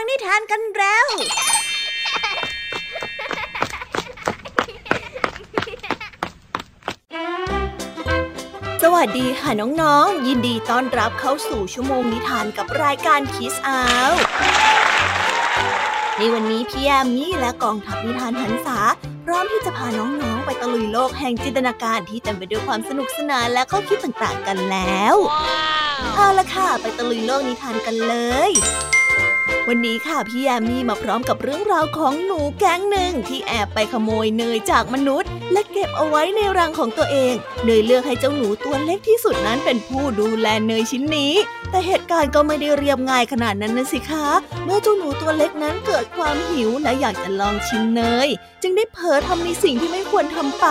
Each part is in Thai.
ฟังนิทานกันแล้ว สวัสดีค่ะน้องๆ ยินดีต้อนรับเข้าสู่ชั่วโมงนิทานกับรายการคิสอาวในวันนี้พี่แอมมี่และกองทัพนิทานหันษาพร้อมที่จะพาน้องๆ ไปตะลุยโลกแห่งจินตนาการที่เต็มไปด้วยความสนุกสนานและข้อคิดต่างๆกันแล้วเอาละค่ะ ไปตะลุยโลกนิทานกันเลย วันนี้ค่ะพี่แอมมี่มาพร้อมกับเรื่องราวของหนูแก๊งหนึ่งที่แอบไปขโมยเนยจากมนุษย์ และเก็บเอาไว้ในรังของตัวเอง เนยเลือกให้เจ้าหนูตัวเล็กที่สุดนั้นเป็นผู้ดูแลเนยชิ้นนี้ แต่เหตุการณ์ก็ไม่ได้เรียบง่ายขนาดนั้นนะสิคะ เมื่อเจ้าหนูตัวเล็กนั้นเกิดความหิวและอยากจะลองชิมเนย จึงได้เผลอทำในสิ่งที่ไม่ควรทำไป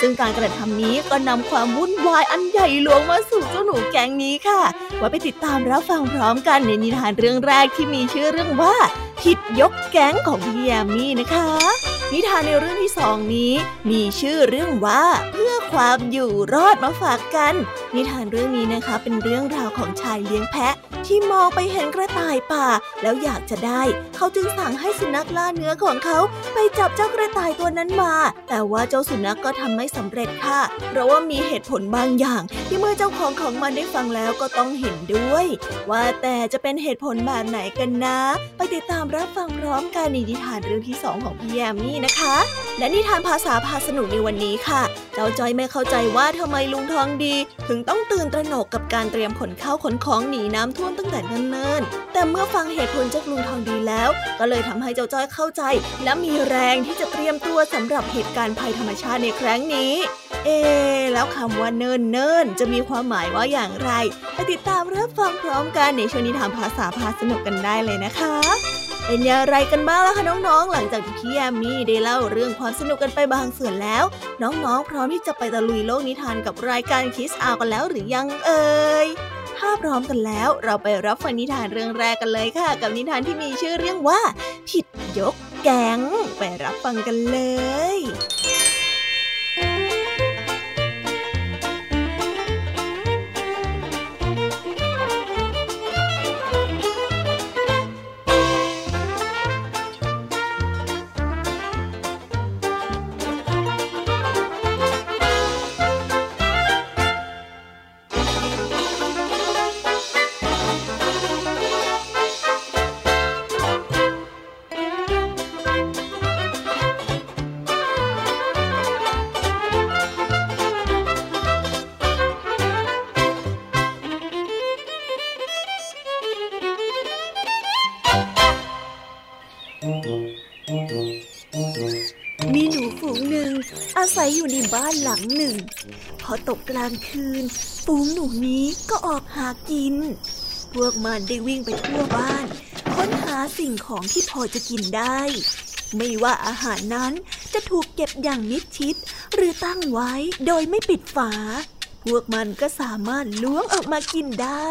ซึ่งการกระทำนี้ก็นำความวุ่นวายอันใหญ่หลวงมาสู่เจ้าหนูแก๊งนี้ค่ะ ไว้ไปติดตามรับฟังพร้อมกันในนิทานเรื่องแรกที่มีชื่อเรื่องว่า ผิดยกแก๊งของพี่ยมมี่นะคะ นิทานในเรื่องที่สองนี้ มีชื่อเรื่องว่าเพื่อความอยู่รอดมาฝากกัน นิทานเรื่องนี้นะคะ เป็นเรื่องราวของชายเลี้ยงแพะ ที่มองไปเห็นกระต่ายป่า แล้วอยากจะได้ เขาจึงสั่งให้สุนัขล่าเนื้อของเขา ไปจับเจ้ากระต่ายตัวนั้นมา แต่ว่าเจ้าสุนัขกก็ทำไม่สำเร็จค่ะ เพราะว่ามีเหตุผลบางอย่าง ที่เมื่อเจ้าของของมันได้ฟังแล้วก็ต้องเห็นด้วย ว่าแต่จะเป็นเหตุผลแบบไหนกันนะ ไปติดตามรับฟังพร้อมกันในนิทานเรื่องที่สองของพี่แยมมี่นะคะ และนิทานภาษาพาสนุกในวันนี้ค่ะ เจ้าจอยไม่เข้าใจว่าทำไมลุงทองดี ถึงต้องตื่นตระหนกกับการเตรียมขนข้าวขนของหนีน้ำท่วมตั้งแต่เนิ่นๆแต่เมื่อฟังเหตุผลจากลุงทองดีแล้ว ก็เลยทำให้เจ้าจ้อยเข้าใจ และมีแรงที่จะเตรียมตัวสำหรับเหตุการณ์ภัยธรรมชาติในครั้งนี้ เอ๊แล้วคำว่าเนิ่นเนิ่นจะมีความหมายว่าอย่างไรไปติดตามรับฟังพร้อมกันในช่วงนิทานภาษาพาสนุกกันได้เลยนะคะ เป็นอย่างไรกันบ้างล่ะคะน้องๆ หลังจากที่พี่แอมมี่ได้เล่าเรื่องความสนุกกันไปบางส่วนแล้ว น้องๆ พร้อมที่จะไปตะลุยโลกนิทานกับรายการคิสอากันแล้วหรือยังเอ่ย ถ้าพร้อมกันแล้ว เราไปรับฟังนิทานเรื่องแรกกันเลยค่ะ กับนิทานที่มีชื่อเรื่องว่า ผิดยกแก๊งไปรับฟังกันเลย พอตกกลางคืนฝูงหนูนี้ก็ออกหากิน พวกมันได้วิ่งไปทั่วบ้าน ค้นหาสิ่งของที่พอจะกินได้ ไม่ว่าอาหารนั้นจะถูกเก็บอย่างมิดชิด หรือตั้งไว้โดยไม่ปิดฝา พวกมันก็สามารถล้วงออกมากินได้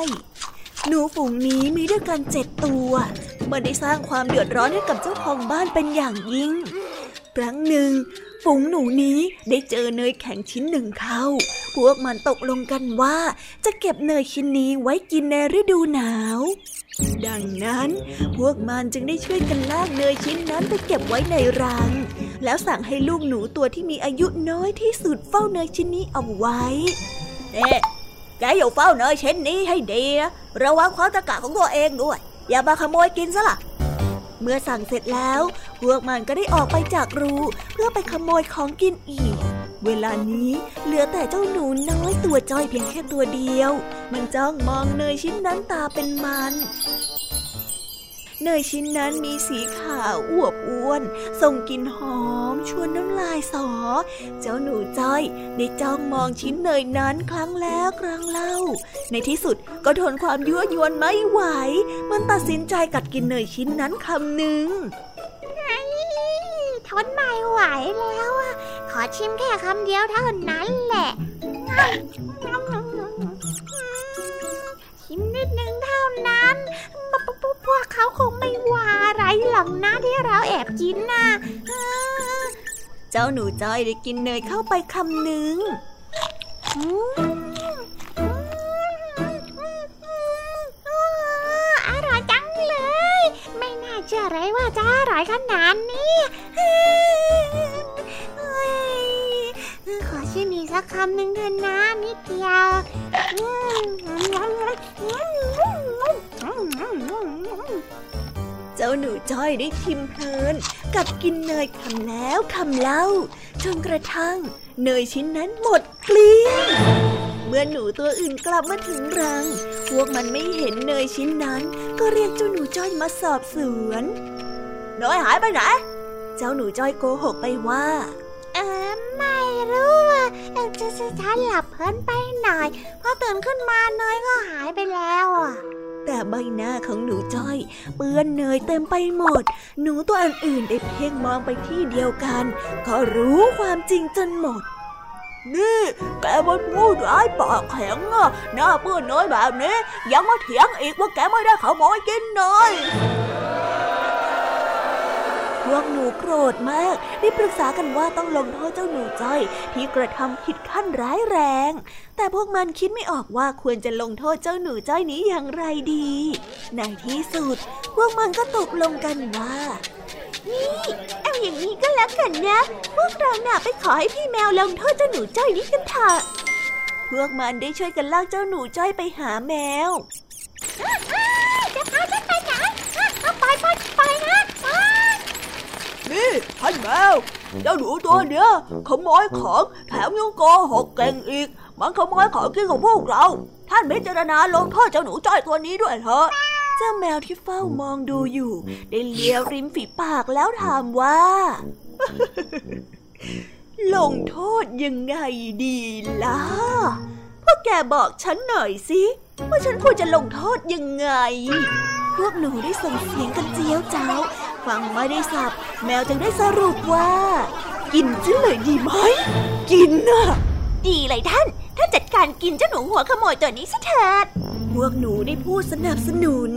หนูฝูงนี้มีด้วยกันเจ็ดตัว มันได้สร้างความเดือดร้อนให้กับเจ้าของบ้านเป็นอย่างยิ่ง ครั้งหนึ่งฝูงหนูนี้ได้เจอเนยแข็งชิ้นหนึ่งเข้า พวกมันตกลงกันว่าจะเก็บเนยชิ้นนี้ไว้กินในฤดูหนาว ดังนั้นพวกมันจึงได้ช่วยกันลากเนยชิ้นนั้นไปเก็บไว้ในรัง แล้วสั่งให้ลูกหนูตัวที่มีอายุน้อยที่สุดเฝ้าเนยชิ้นนี้เอาไว้เอ๊ะแกอยู่เฝ้าเนยชิ้นนี้ให้ดีนะระวังความตะกะของตัวเองด้วย อย่ามาขโมยกินซะล่ะเมื่อสั่งเสร็จแล้ว วกมันก็ได้ออกไปจากรูเพื่อไปขโมยของกินอีก เวลานี้เหลือแต่เจ้าหนูน้อยตัวจ้อยเพียงแค่ตัวเดียว มันจ้องมองเนยชิ้นนั้นตาเป็นมันเนยชิ้นนั้นมีสีขาวอวบอ้วน ส่งกลิ่นหอม ชวนน้ำลายสอ เจ้าหนูจ้อยได้จ้องมองชิ้นเนยนั้นครั้งแล้วครั้งเล่า ในที่สุดก็ทนความยั่วยวนไม่ไหว มันตัดสินใจกัดกินเนยชิ้นนั้นคำหนึ่ง นไม่ไหวแล้วอะขอชิมแค่คำเดียวเท่านั้นแหละ ชิมนิดนึงเท่านั้นพวกเขาคงไม่ว่าอะไรหรอกนะที่เราแอบกินน่ะเจ้าหนูจ้อยได้กินเนยเข้าไปคำหนึ่งอร่อยจังเลย ไม่น่าเชื่อไรว่าจะอร่อยขนาดนี้ สักคำหนึ่งเถอะนะนิดเดียวเจ้าหนูจ้อยได้ชิมเพลิน กับกินเนยคำแล้วคำเล่าจนกระทั่ง เนยชิ้นนั้นหมดเกลี้ยงเมื่อหนูตัวอื่นกลับมาถึงรัง พวกมันไม่เห็นเนยชิ้นนั้น ก็เรียกเจ้าหนูจ้อยมาสอบสวน เนยหายไปไหน เจ้าหนูจ้อยโกหกไปว่า ไม่รู้อะจะจะฉันหลับเพลินไปหน่อยพอตื่นขึ้นมาเนยก็หายไปแล้วอะแต่ใบหน้าของหนูจ้อย เปื้อนเนยเต็มไปหมด หนูตัวอื่นๆได้เพ่งมองไปที่เดียวกัน ก็รู้ความจริงจนหมด นี่แกมันพูดร้ายปากแข็งอะหน้าเปื้อนเนยแบบนี้ ยังมาเถียงอีกว่าแกไม่ได้ขโมยกินเนย พวกหนูโกรธมากได้ปรึกษากันว่าต้องลงโทษเจ้าหนูจ้อย ที่กระทำผิดขั้นร้ายแรง แต่พวกมันคิดไม่ออกว่าควรจะลงโทษเจ้าหนูจ้อยนี้อย่างไรดี ในที่สุด พวกมันก็ตกลงกันว่า นี่เอาอย่างนี้ก็แล้วกันนะ พวกเราหน่าไปขอให้พี่แมวลงโทษเจ้าหนูจ้อยนี้กันเถอะพวกมันได้ช่วยกันลากเจ้าหนูจ้อยไปหาแมวจะพาฉันไปไหนไปไปไปนะนี่ ท่านแมวเจ้าหนูตัวเนี้ยขโมยของแถมยังโกหกเก่งอีก มันขโมยของกินของพวกเรา ท่านพิจารณาลงโทษเจ้าหนูจ้อยตัวนี้ด้วยเถอะเจ้าแมวที่เฝ้ามองดูอยู่ ได้เลียริมฝีปากแล้วถามว่า ลงโทษยังไงดีล่ะพวกแกบอกฉันหน่อยสิว่าฉันควรจะลงโทษยังไง พวกหนูได้ส่งเสียงกันเจียวเจ้า ฟังไม่ได้สับแมวจึงได้สรุปว่า กินจะเลยดีไหม กินน่ะ ดีเลยท่าน ท่านจัดการกินเจ้าหนูหัวขโมยตัวนี้สิเถิดพวกหนูได้พูดสนับสนุน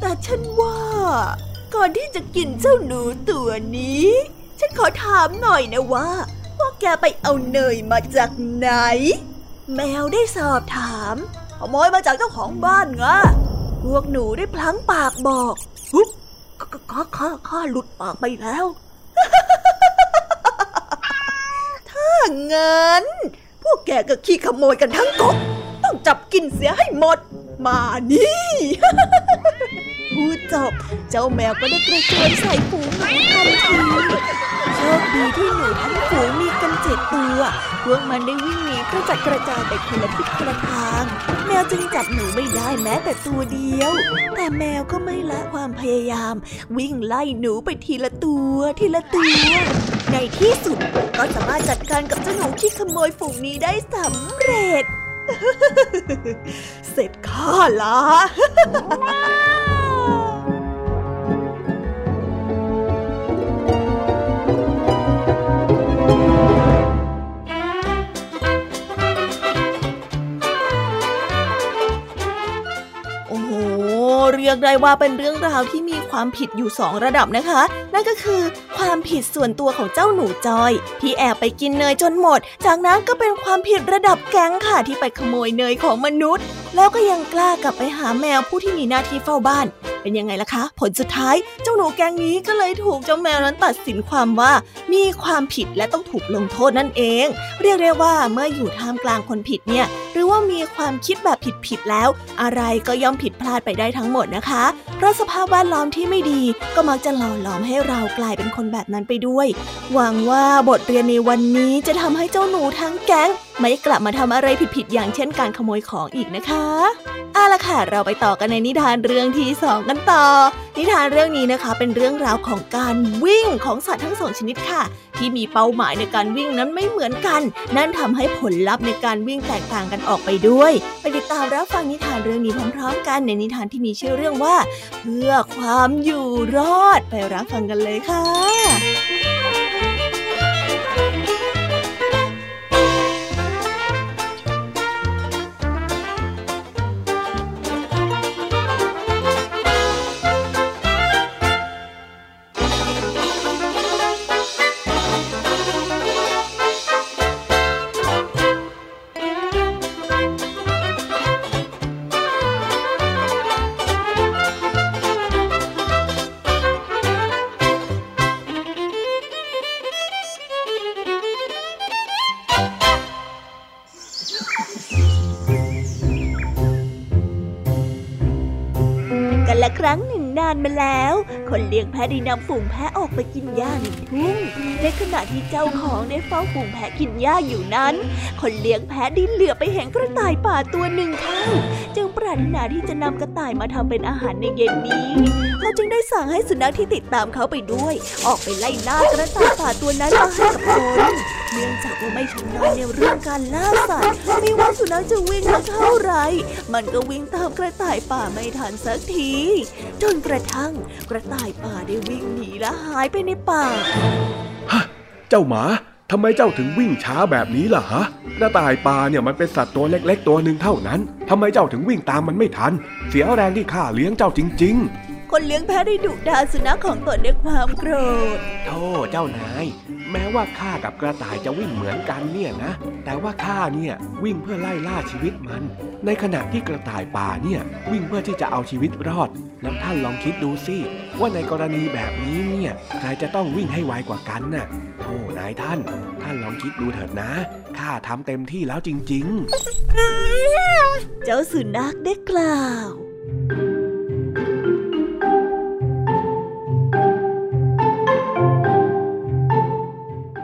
แต่ฉันว่า ก่อนที่จะกินเจ้าหนูตัวนี้ ฉันขอถามหน่อยนะว่าพวกแกไปเอาเนยมาจากไหน แมวได้สอบถามขโมยมาจากเจ้าของบ้านไงพวกหนูได้พลั้งปากบอกปุ๊บ ข้าข้าข้าหลุดปากไปแล้ว ถ้างั้น พวกแกก็ขี้ขโมยกันทั้งกบต้องจับกินเสียให้หมด มานี่ พูดจบ เจ้าแมวก็ได้กระโจนใส่ฝูงหนูทันทีโชคดีที่หนูทั้งฝูงมีกันเจ็ดตัว พวกมันได้วิ่งหนีกระจัดกระจายไปคนละทิศคนละทาง แมวจึงจับหนูไม่ได้แม้แต่ตัวเดียว แต่แมวก็ไม่ละความพยายาม วิ่งไล่หนูไปทีละตัวทีละตัวในที่สุดก็สามารถจัดการกับเจ้าหนูที่ขโมยฝูงนี้ได้สำเร็จ เสร็จข้าละ รียกได้ว่าเป็นเรื่องราวที่มีความผิดอยู่สองระดับนะคะ นั่นก็คือ ความผิดส่วนตัวของเจ้าหนูจอย ที่แอบไปกินเนยจนหมด จากนั้นก็เป็นความผิดระดับแก๊งค่ะที่ไปขโมยเนยของมนุษย์ แล้วก็ยังกล้ากลับไปหาแมวผู้ที่มีหน้าที่เฝ้าบ้าน เป็นยังไงล่ะคะ ผลสุดท้ายเจ้าหนูแก๊งนี้ก็เลยถูกเจ้าแมวนั้นตัดสินความว่า มีความผิดและต้องถูกลงโทษนั่นเอง เรียกได้ว่าเมื่ออยู่ท่ามกลางคนผิดเนี่ย หรือว่ามีความคิดแบบผิดๆแล้ว อะไรก็ย่อมผิดพลาดไปได้ทั้งหมดนะคะ เพราะสภาพแวดล้อมที่ไม่ดีก็มักจะหล่อหลอมให้เรากลายเป็นคนแบบนั้นไปด้วย หวังว่าบทเรียนในวันนี้จะทำให้เจ้าหนูทั้งแก๊งไม่กลับมาทำอะไรผิดๆอย่างเช่นการขโมยของอีกนะคะเอาละค่ะเราไปต่อกันในนิทานเรื่องที่สองกันต่อ นิทานเรื่องนี้นะคะ เป็นเรื่องราวของการวิ่งของสัตว์ทั้งสองชนิดค่ะ ที่มีเป้าหมายในการวิ่งนั้นไม่เหมือนกัน นั่นทำให้ผลลัพธ์ในการวิ่งแตกต่างกันออกไปด้วย ไปติดตามรับฟังนิทานเรื่องนี้พร้อมๆ กันในนิทานที่มีชื่อเรื่องว่า เพื่อความอยู่รอดไปรับฟังกันเลยค่ะละ คนเลี้ยงแพะได้นำฝูงแพะ ออกไปกินหญ้าในทุ่ง ในขณะที่เจ้าของได้เฝ้าฝูงแพะกินหญ้าอยู่นั้น คนเลี้ยงแพะได้เหลือไปเห็นกระต่ายป่าตัวหนึ่งเข้า จึงปรารถนาที่จะนำกระต่ายมาทำเป็นอาหารในเย็นนี้ เขาจึงได้สั่งให้สุนัขที่ติดตามเขาไปด้วย ออกไปไล่ล่ากระต่ายป่าตัวนั้นมาให้กับคนเนื่องจากว่าไม่ชำนาญในเรื่องการล่าสัตว์ไม่ว่าสุนัขจะวิ่งสักเท่าไร มันก็วิ่งตามกระต่ายป่าไม่ทันสักที จนกระทั่งกระต่ายป่าได้วิ่งหนีและหายไปในป่า ฮะ เจ้าหมาทำไมเจ้าถึงวิ่งช้าแบบนี้ล่ะฮะ กระต่ายป่าเนี่ยมันเป็นสัตว์ตัวเล็ก ๆ ตัวหนึ่งเท่านั้นทำไมเจ้าถึงวิ่งตามมันไม่ทัน เสียแรงที่ข้าเลี้ยงเจ้าจริงคนเลี้ยงแพะได้ดุด่าสุนัขของตนด้วยความโกรธๆโธ่เจ้านาย แม้ว่าข้ากับกระต่ายจะวิ่งเหมือนกันเนี่ยนะ แต่ว่าข้าเนี่ยวิ่งเพื่อไล่ล่าชีวิตมัน ในขณะที่กระต่ายป่าเนี่ยวิ่งเพื่อที่จะเอาชีวิตรอดแล้วท่านลองคิดดูสิว่าในกรณีแบบนี้เนี่ยใครจะต้องวิ่งให้ไวกว่ากันน่ะโธ่นายท่าน ท่านลองคิดดูเถิดนะข้าทำเต็มที่แล้วจริง ๆ เจ้าสุนัขได้กล่าว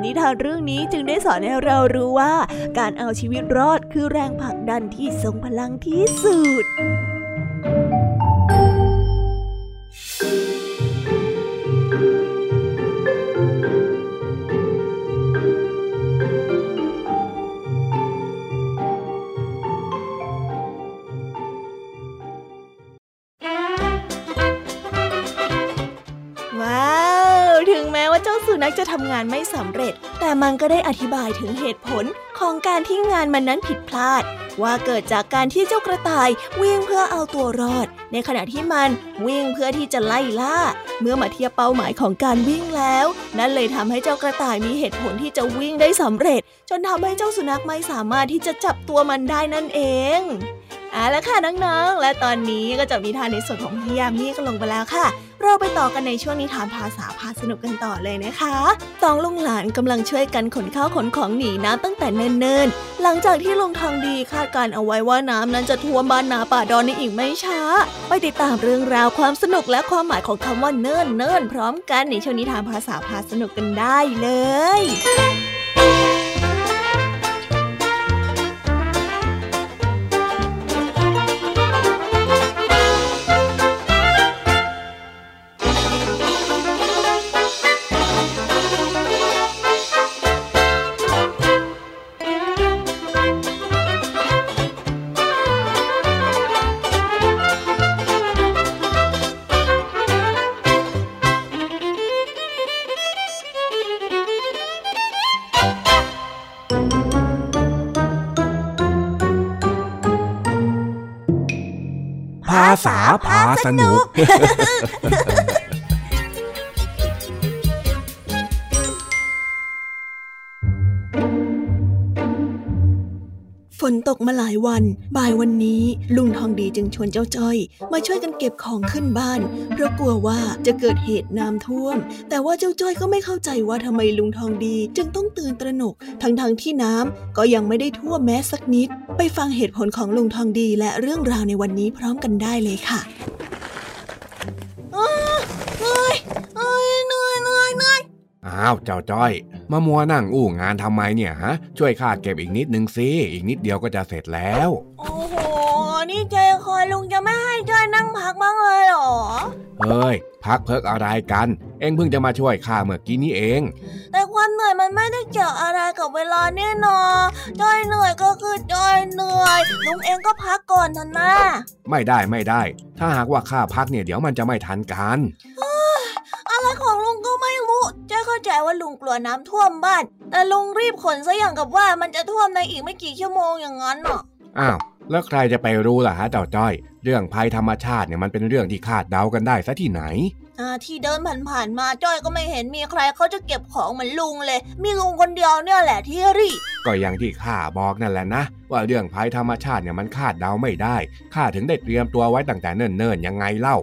นิทานเรื่องนี้จึงได้สอนให้เรารู้ว่า การเอาชีวิตรอดคือแรงผลักดันที่ทรงพลังที่สุด มันก็ได้อธิบายถึงเหตุผลของการที่งานมันนั้นผิดพลาด ว่าเกิดจากการที่เจ้ากระต่ายวิ่งเพื่อเอาตัวรอด ในขณะที่มันวิ่งเพื่อที่จะไล่ล่า เมื่อมาเทียบเป้าหมายของการวิ่งแล้ว นั่นเลยทำให้เจ้ากระต่ายมีเหตุผลที่จะวิ่งได้สำเร็จ จนทำให้เจ้าสุนัขไม่สามารถที่จะจับตัวมันได้นั่นเองเอาละค่ะน้องๆ และตอนนี้ก็จะมีทานในส่วนของพี่ยามีก็ลงไปแล้วค่ะ เราไปต่อกันในช่วงนิทานภาษาพาสนุกกันต่อเลยนะคะสองลุงหลานกำลังช่วยกันขนข้าวขนของหนีน้ำตั้งแต่เนิ่นๆ หลังจากที่ลุงทองดีคาดการเอาไว้ว่าน้ำนั้นจะท่วมบ้านนาป่าดอนในอีกไม่ช้า ไปติดตามเรื่องราวความสนุกและความหมายของคำว่าเนิ่นเนิ่นๆพร้อมกันในช่วงนิทานภาษาพาสนุกกันได้เลย ภาษาพาสนุก ตกมาหลายวัน บ่ายวันนี้ลุงทองดีจึงชวนเจ้าจ้อย มาช่วยกันเก็บของขึ้นบ้าน เพราะกลัวว่าจะเกิดเหตุน้ำท่วม แต่ว่าเจ้าจ้อยก็ไม่เข้าใจว่าทำไมลุงทองดีจึงต้องตื่นตระหนก ทั้งๆที่น้ำก็ยังไม่ได้ท่วมแม้สักนิด ไปฟังเหตุผลของลุงทองดีและเรื่องราวในวันนี้พร้อมกันได้เลยค่ะ อยอ้าวเจ้าจ้อยมามัวนั่งอู้งานทำไมเนี่ยฮะ ช่วยข้าเก็บอีกนิดนึงสิอีกนิดเดียวก็จะเสร็จแล้ว โอ้โหนี่ใจคอลุงจะไม่ให้จ้อยนั่งพักบ้างเลยเหรอเฮ้ยพักเพิกอะไรกัน เอ็งเพิ่งจะมาช่วยข้าเมื่อกี้นี้เอง แต่ความเหนื่อยมันไม่ได้เกี่ยวอะไรกับเวลาแน่นอนจ้อยเหนื่อยก็คือจ้อยเหนื่อยลุงเองก็พักก่อนเถอะนะไม่ได้ไม่ได้ ถ้าหากว่าข้าพักเนี่ยเดี๋ยวมันจะไม่ทันกัน อะไรของลุงก็ไม่รู้จ้อยเข้าใจว่าลุงกลัวน้ำท่วมบ้าน แต่ลุงรีบขนซะอย่างกับว่ามันจะท่วมในอีกไม่กี่ชั่วโมงอย่างนั้นน่ะอ้าวแล้วใครจะไปรู้ล่ะฮะเจ้าจ้อย เรื่องภัยธรรมชาติเนี่ยมันเป็นเรื่องที่คาดเดากันได้ซะที่ไหนอ่าที่เดินผ่านๆมาจ้อยก็ไม่เห็นมีใครเขาจะเก็บของเหมือนลุงเลย มีลุงคนเดียวเนี่ยแหละที่รีบก็อย่างที่ข้าบอกนั่นแหละนะว่าเรื่องภัยธรรมชาติเนี่ยมันคาดเดาไม่ได้ข้าถึงได้เตรียมตัวไว้ตั้งแต่เนิ่นๆยังไงเล่า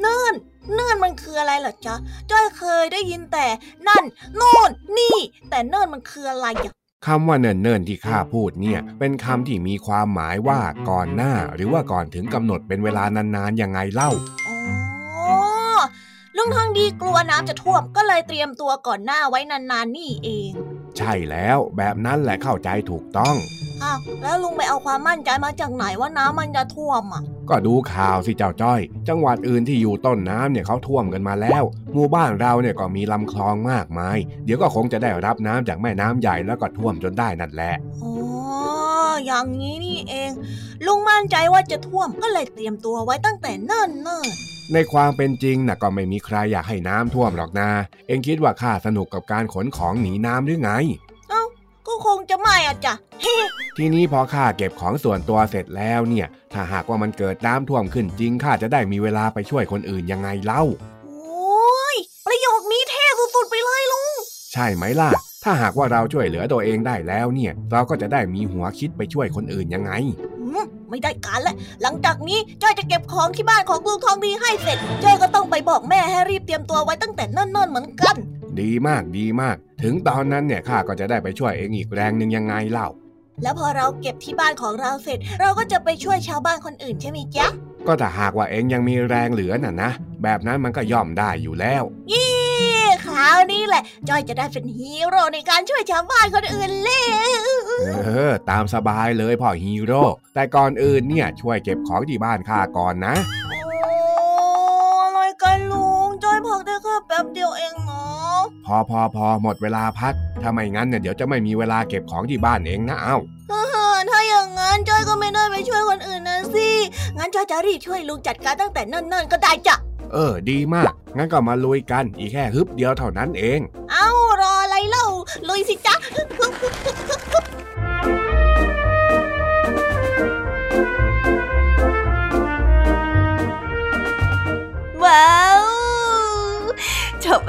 เนิ่น เนิ่นมันคืออะไรเหรอจ๊ะจ้อยเคยได้ยินแต่นั่นโน่นนี่ แต่เนิ่นมันคืออะไรอะคำว่าเนิ่นๆที่ข้าพูดเนี่ย เป็นคำที่มีความหมายว่าก่อนหน้า หรือว่าก่อนถึงกำหนดเป็นเวลานานๆยังไงเล่าอ๋อลุงทองดีกลัวน้ำจะท่วมก็เลยเตรียมตัวก่อนหน้าไว้นานๆนี่เอง ใช่แล้ว แบบนั้นแหละเข้าใจถูกต้อง อ้าวแล้วลุงไปเอาความมั่นใจมาจากไหนว่าน้ำมันจะท่วมอะ ก็ดูข่าวสิเจ้าจ้อย จังหวัดอื่นที่อยู่ต้นน้ำเนี่ยเขาท่วมกันมาแล้ว หมู่บ้านเราเนี่ยก็มีลำคลองมากมาย เดี๋ยวก็คงจะได้รับน้ำจากแม่น้ำใหญ่แล้วก็ท่วมจนได้นั่นแหละอ๋ออย่างนี้นี่เอง ลุงมั่นใจว่าจะท่วมก็เลยเตรียมตัวไว้ตั้งแต่เนิ่นเนิ่นในความเป็นจริงนะก็ไม่มีใครอยากให้น้ำท่วมหรอกนะ เอ็งคิดว่าข้าสนุกกับการขนของหนีน้ำหรือไงเอ้า ก็คงจะไม่อะจ้ะทีนี้พอข้าเก็บของส่วนตัวเสร็จแล้วเนี่ย ถ้าหากว่ามันเกิดน้ำท่วมขึ้นจริงข้าจะได้มีเวลาไปช่วยคนอื่นยังไงเล่า โอ้ยประโยคนี้เท่สุดๆไปเลยลุง ใช่ไหมล่ะ ถ้าหากว่าเราช่วยเหลือตัวเองได้แล้วเนี่ย เราก็จะได้มีหัวคิดไปช่วยคนอื่นยังไงอืมไม่ได้การแล้วหลังจากนี้จ้อยจะเก็บของที่บ้านของลุงทองดีให้เสร็จจ้อยก็ต้องไปบอกแม่ให้รีบเตรียมตัวไว้ตั้งแต่เนิ่นๆเหมือนกัน ดีมากดีมาก ถึงตอนนั้นเนี่ยข้าก็จะได้ไปช่วยเองอีกแรงหนึ่งยังไงเล่า แล้วพอเราเก็บที่บ้านของเราเสร็จ เราก็จะไปช่วยชาวบ้านคนอื่นใช่ไหมจ๊ะ ก็ถ้าหากว่าเองยังมีแรงเหลือน่ะนะ แบบนั้นมันก็ย่อมได้อยู่แล้วยี่คราวนี้แหละจ้อยจะได้เป็นฮีโร่ในการช่วยชาวบ้านคนอื่นแล้วเออ ตามสบายเลยพ่อฮีโร่แต่ก่อนอื่นเนี่ยช่วยเก็บของที่บ้านข้าก่อนนะโอ้อะไรกันลุงจ้อยพักได้แค่แป๊บเดียวเองเนาะพ อพอพอหมดเวลาพักถ้าไม่งั้นเนี่ยเดี๋ยวจะไม่มีเวลาเก็บของที่บ้านเองนะเอ้าฮ่าฮ่าถ้าอย่างงั้นจ้อยก็ไม่ได้ไปช่วยคนอื่นนะสิ งั้นจ้อยจะรีบช่วยลุงจัดการตั้งแต่เนิ่นๆก็ได้จ้ะ เออ ดีมาก งั้นก็มาลุยกัน อีกแค่ฮึบเดียวเท่านั้นเอง เอ้ารออะไรเล่า ลุยสิจ๊ะว้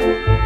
A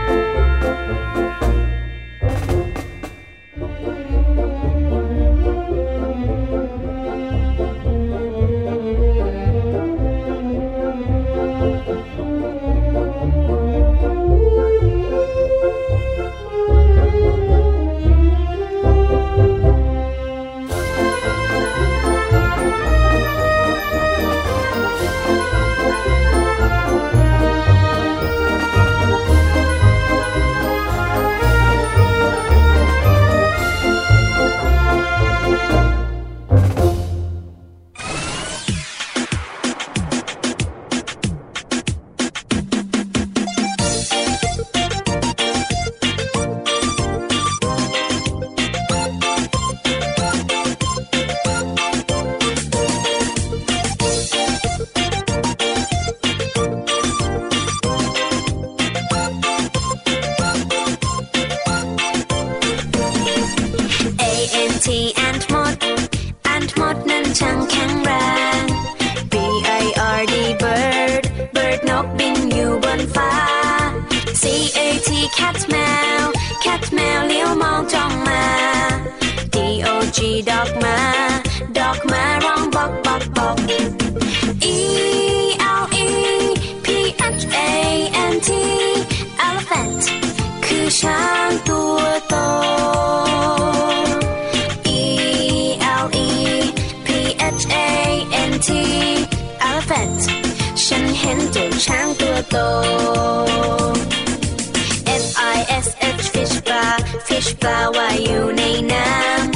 ปลาว่ายอยู่ในน้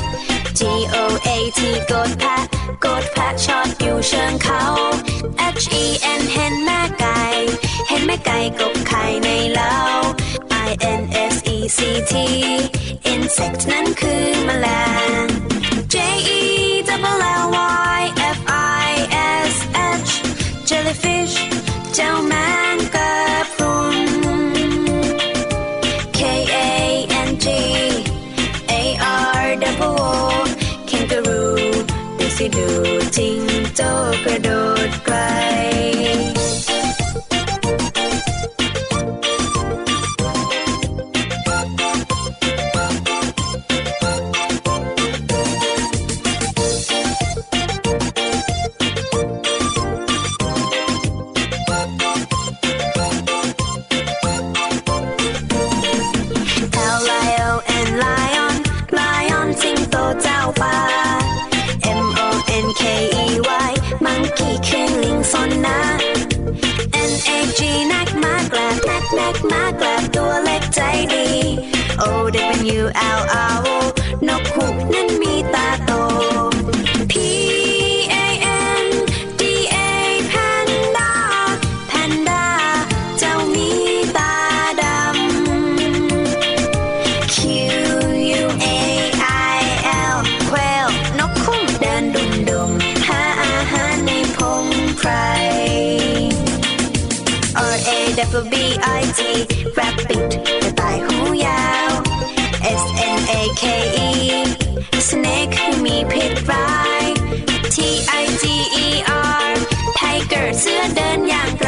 ำ G O A T กดแพะกดแพะชอดอยู่เชิงเขา H E N เห็นแม่ไก่ เห็นแม่ไก่กบไข่ในเล้า I N S E C T insect นั้นคือแมลง J E double L Y F I S H jellyfish เจ้าแมง จีนักมากราบม็กแม็กมากราบตัวเล็กใจดีโอเด็กเป็ O W L R O ya.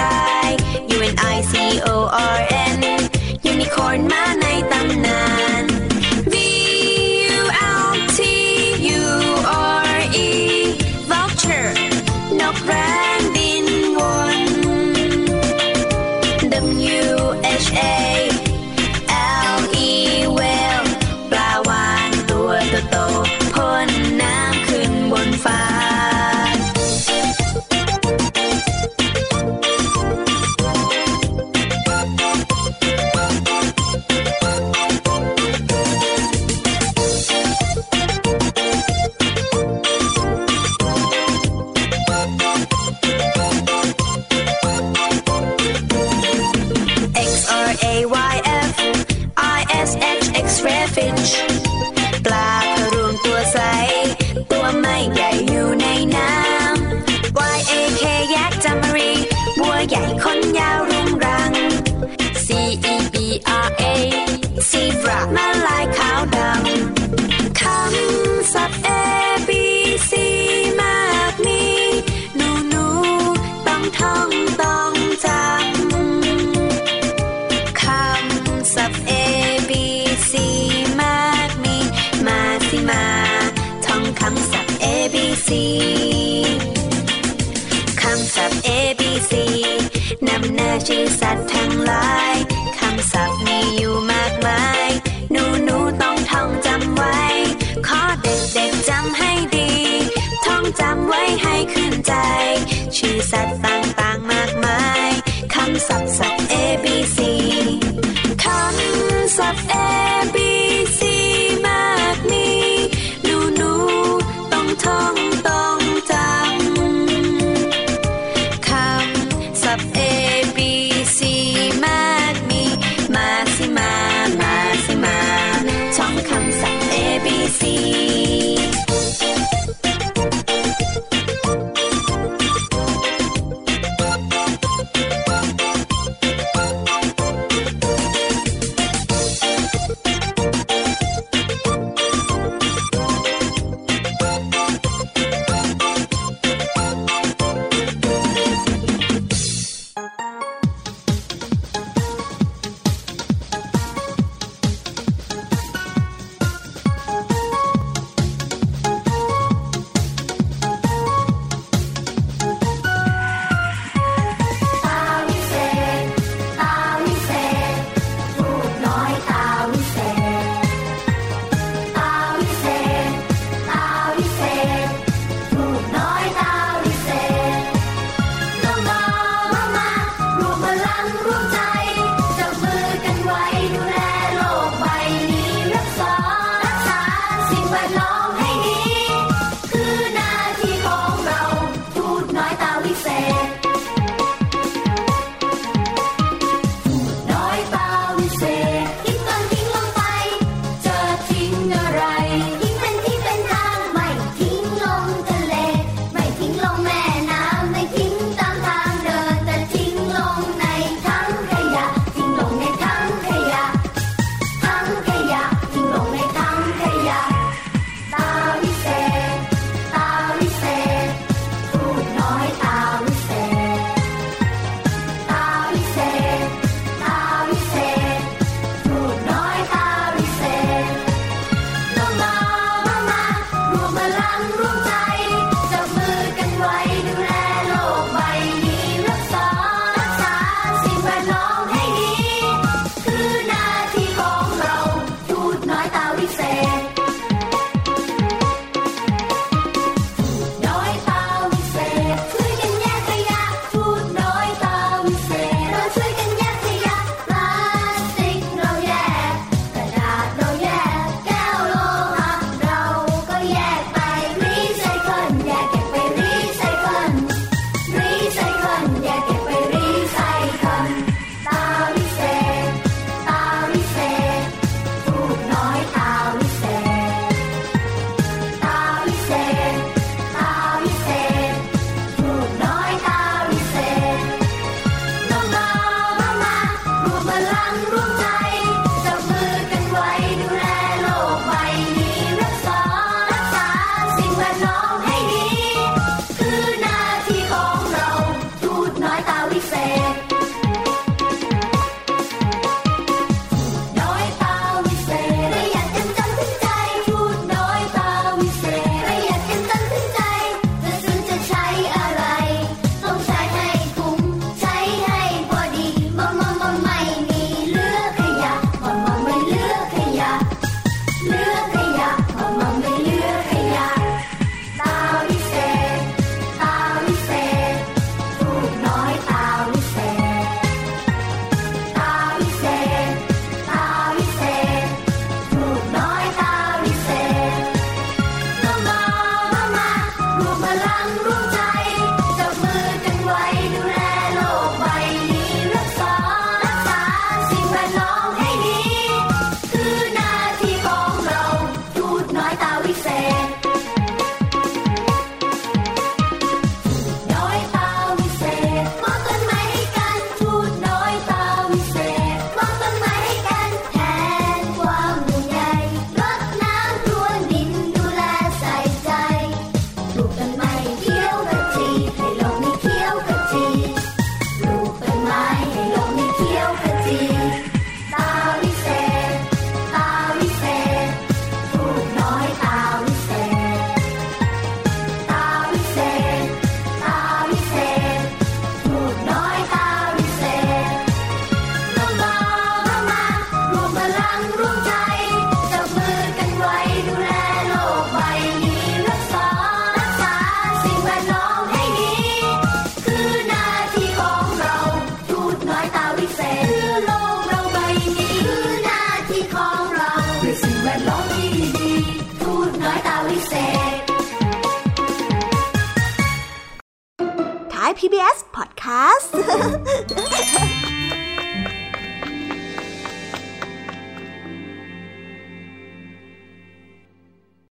ญ่คนยาวเรียงรัง C E B R A outside.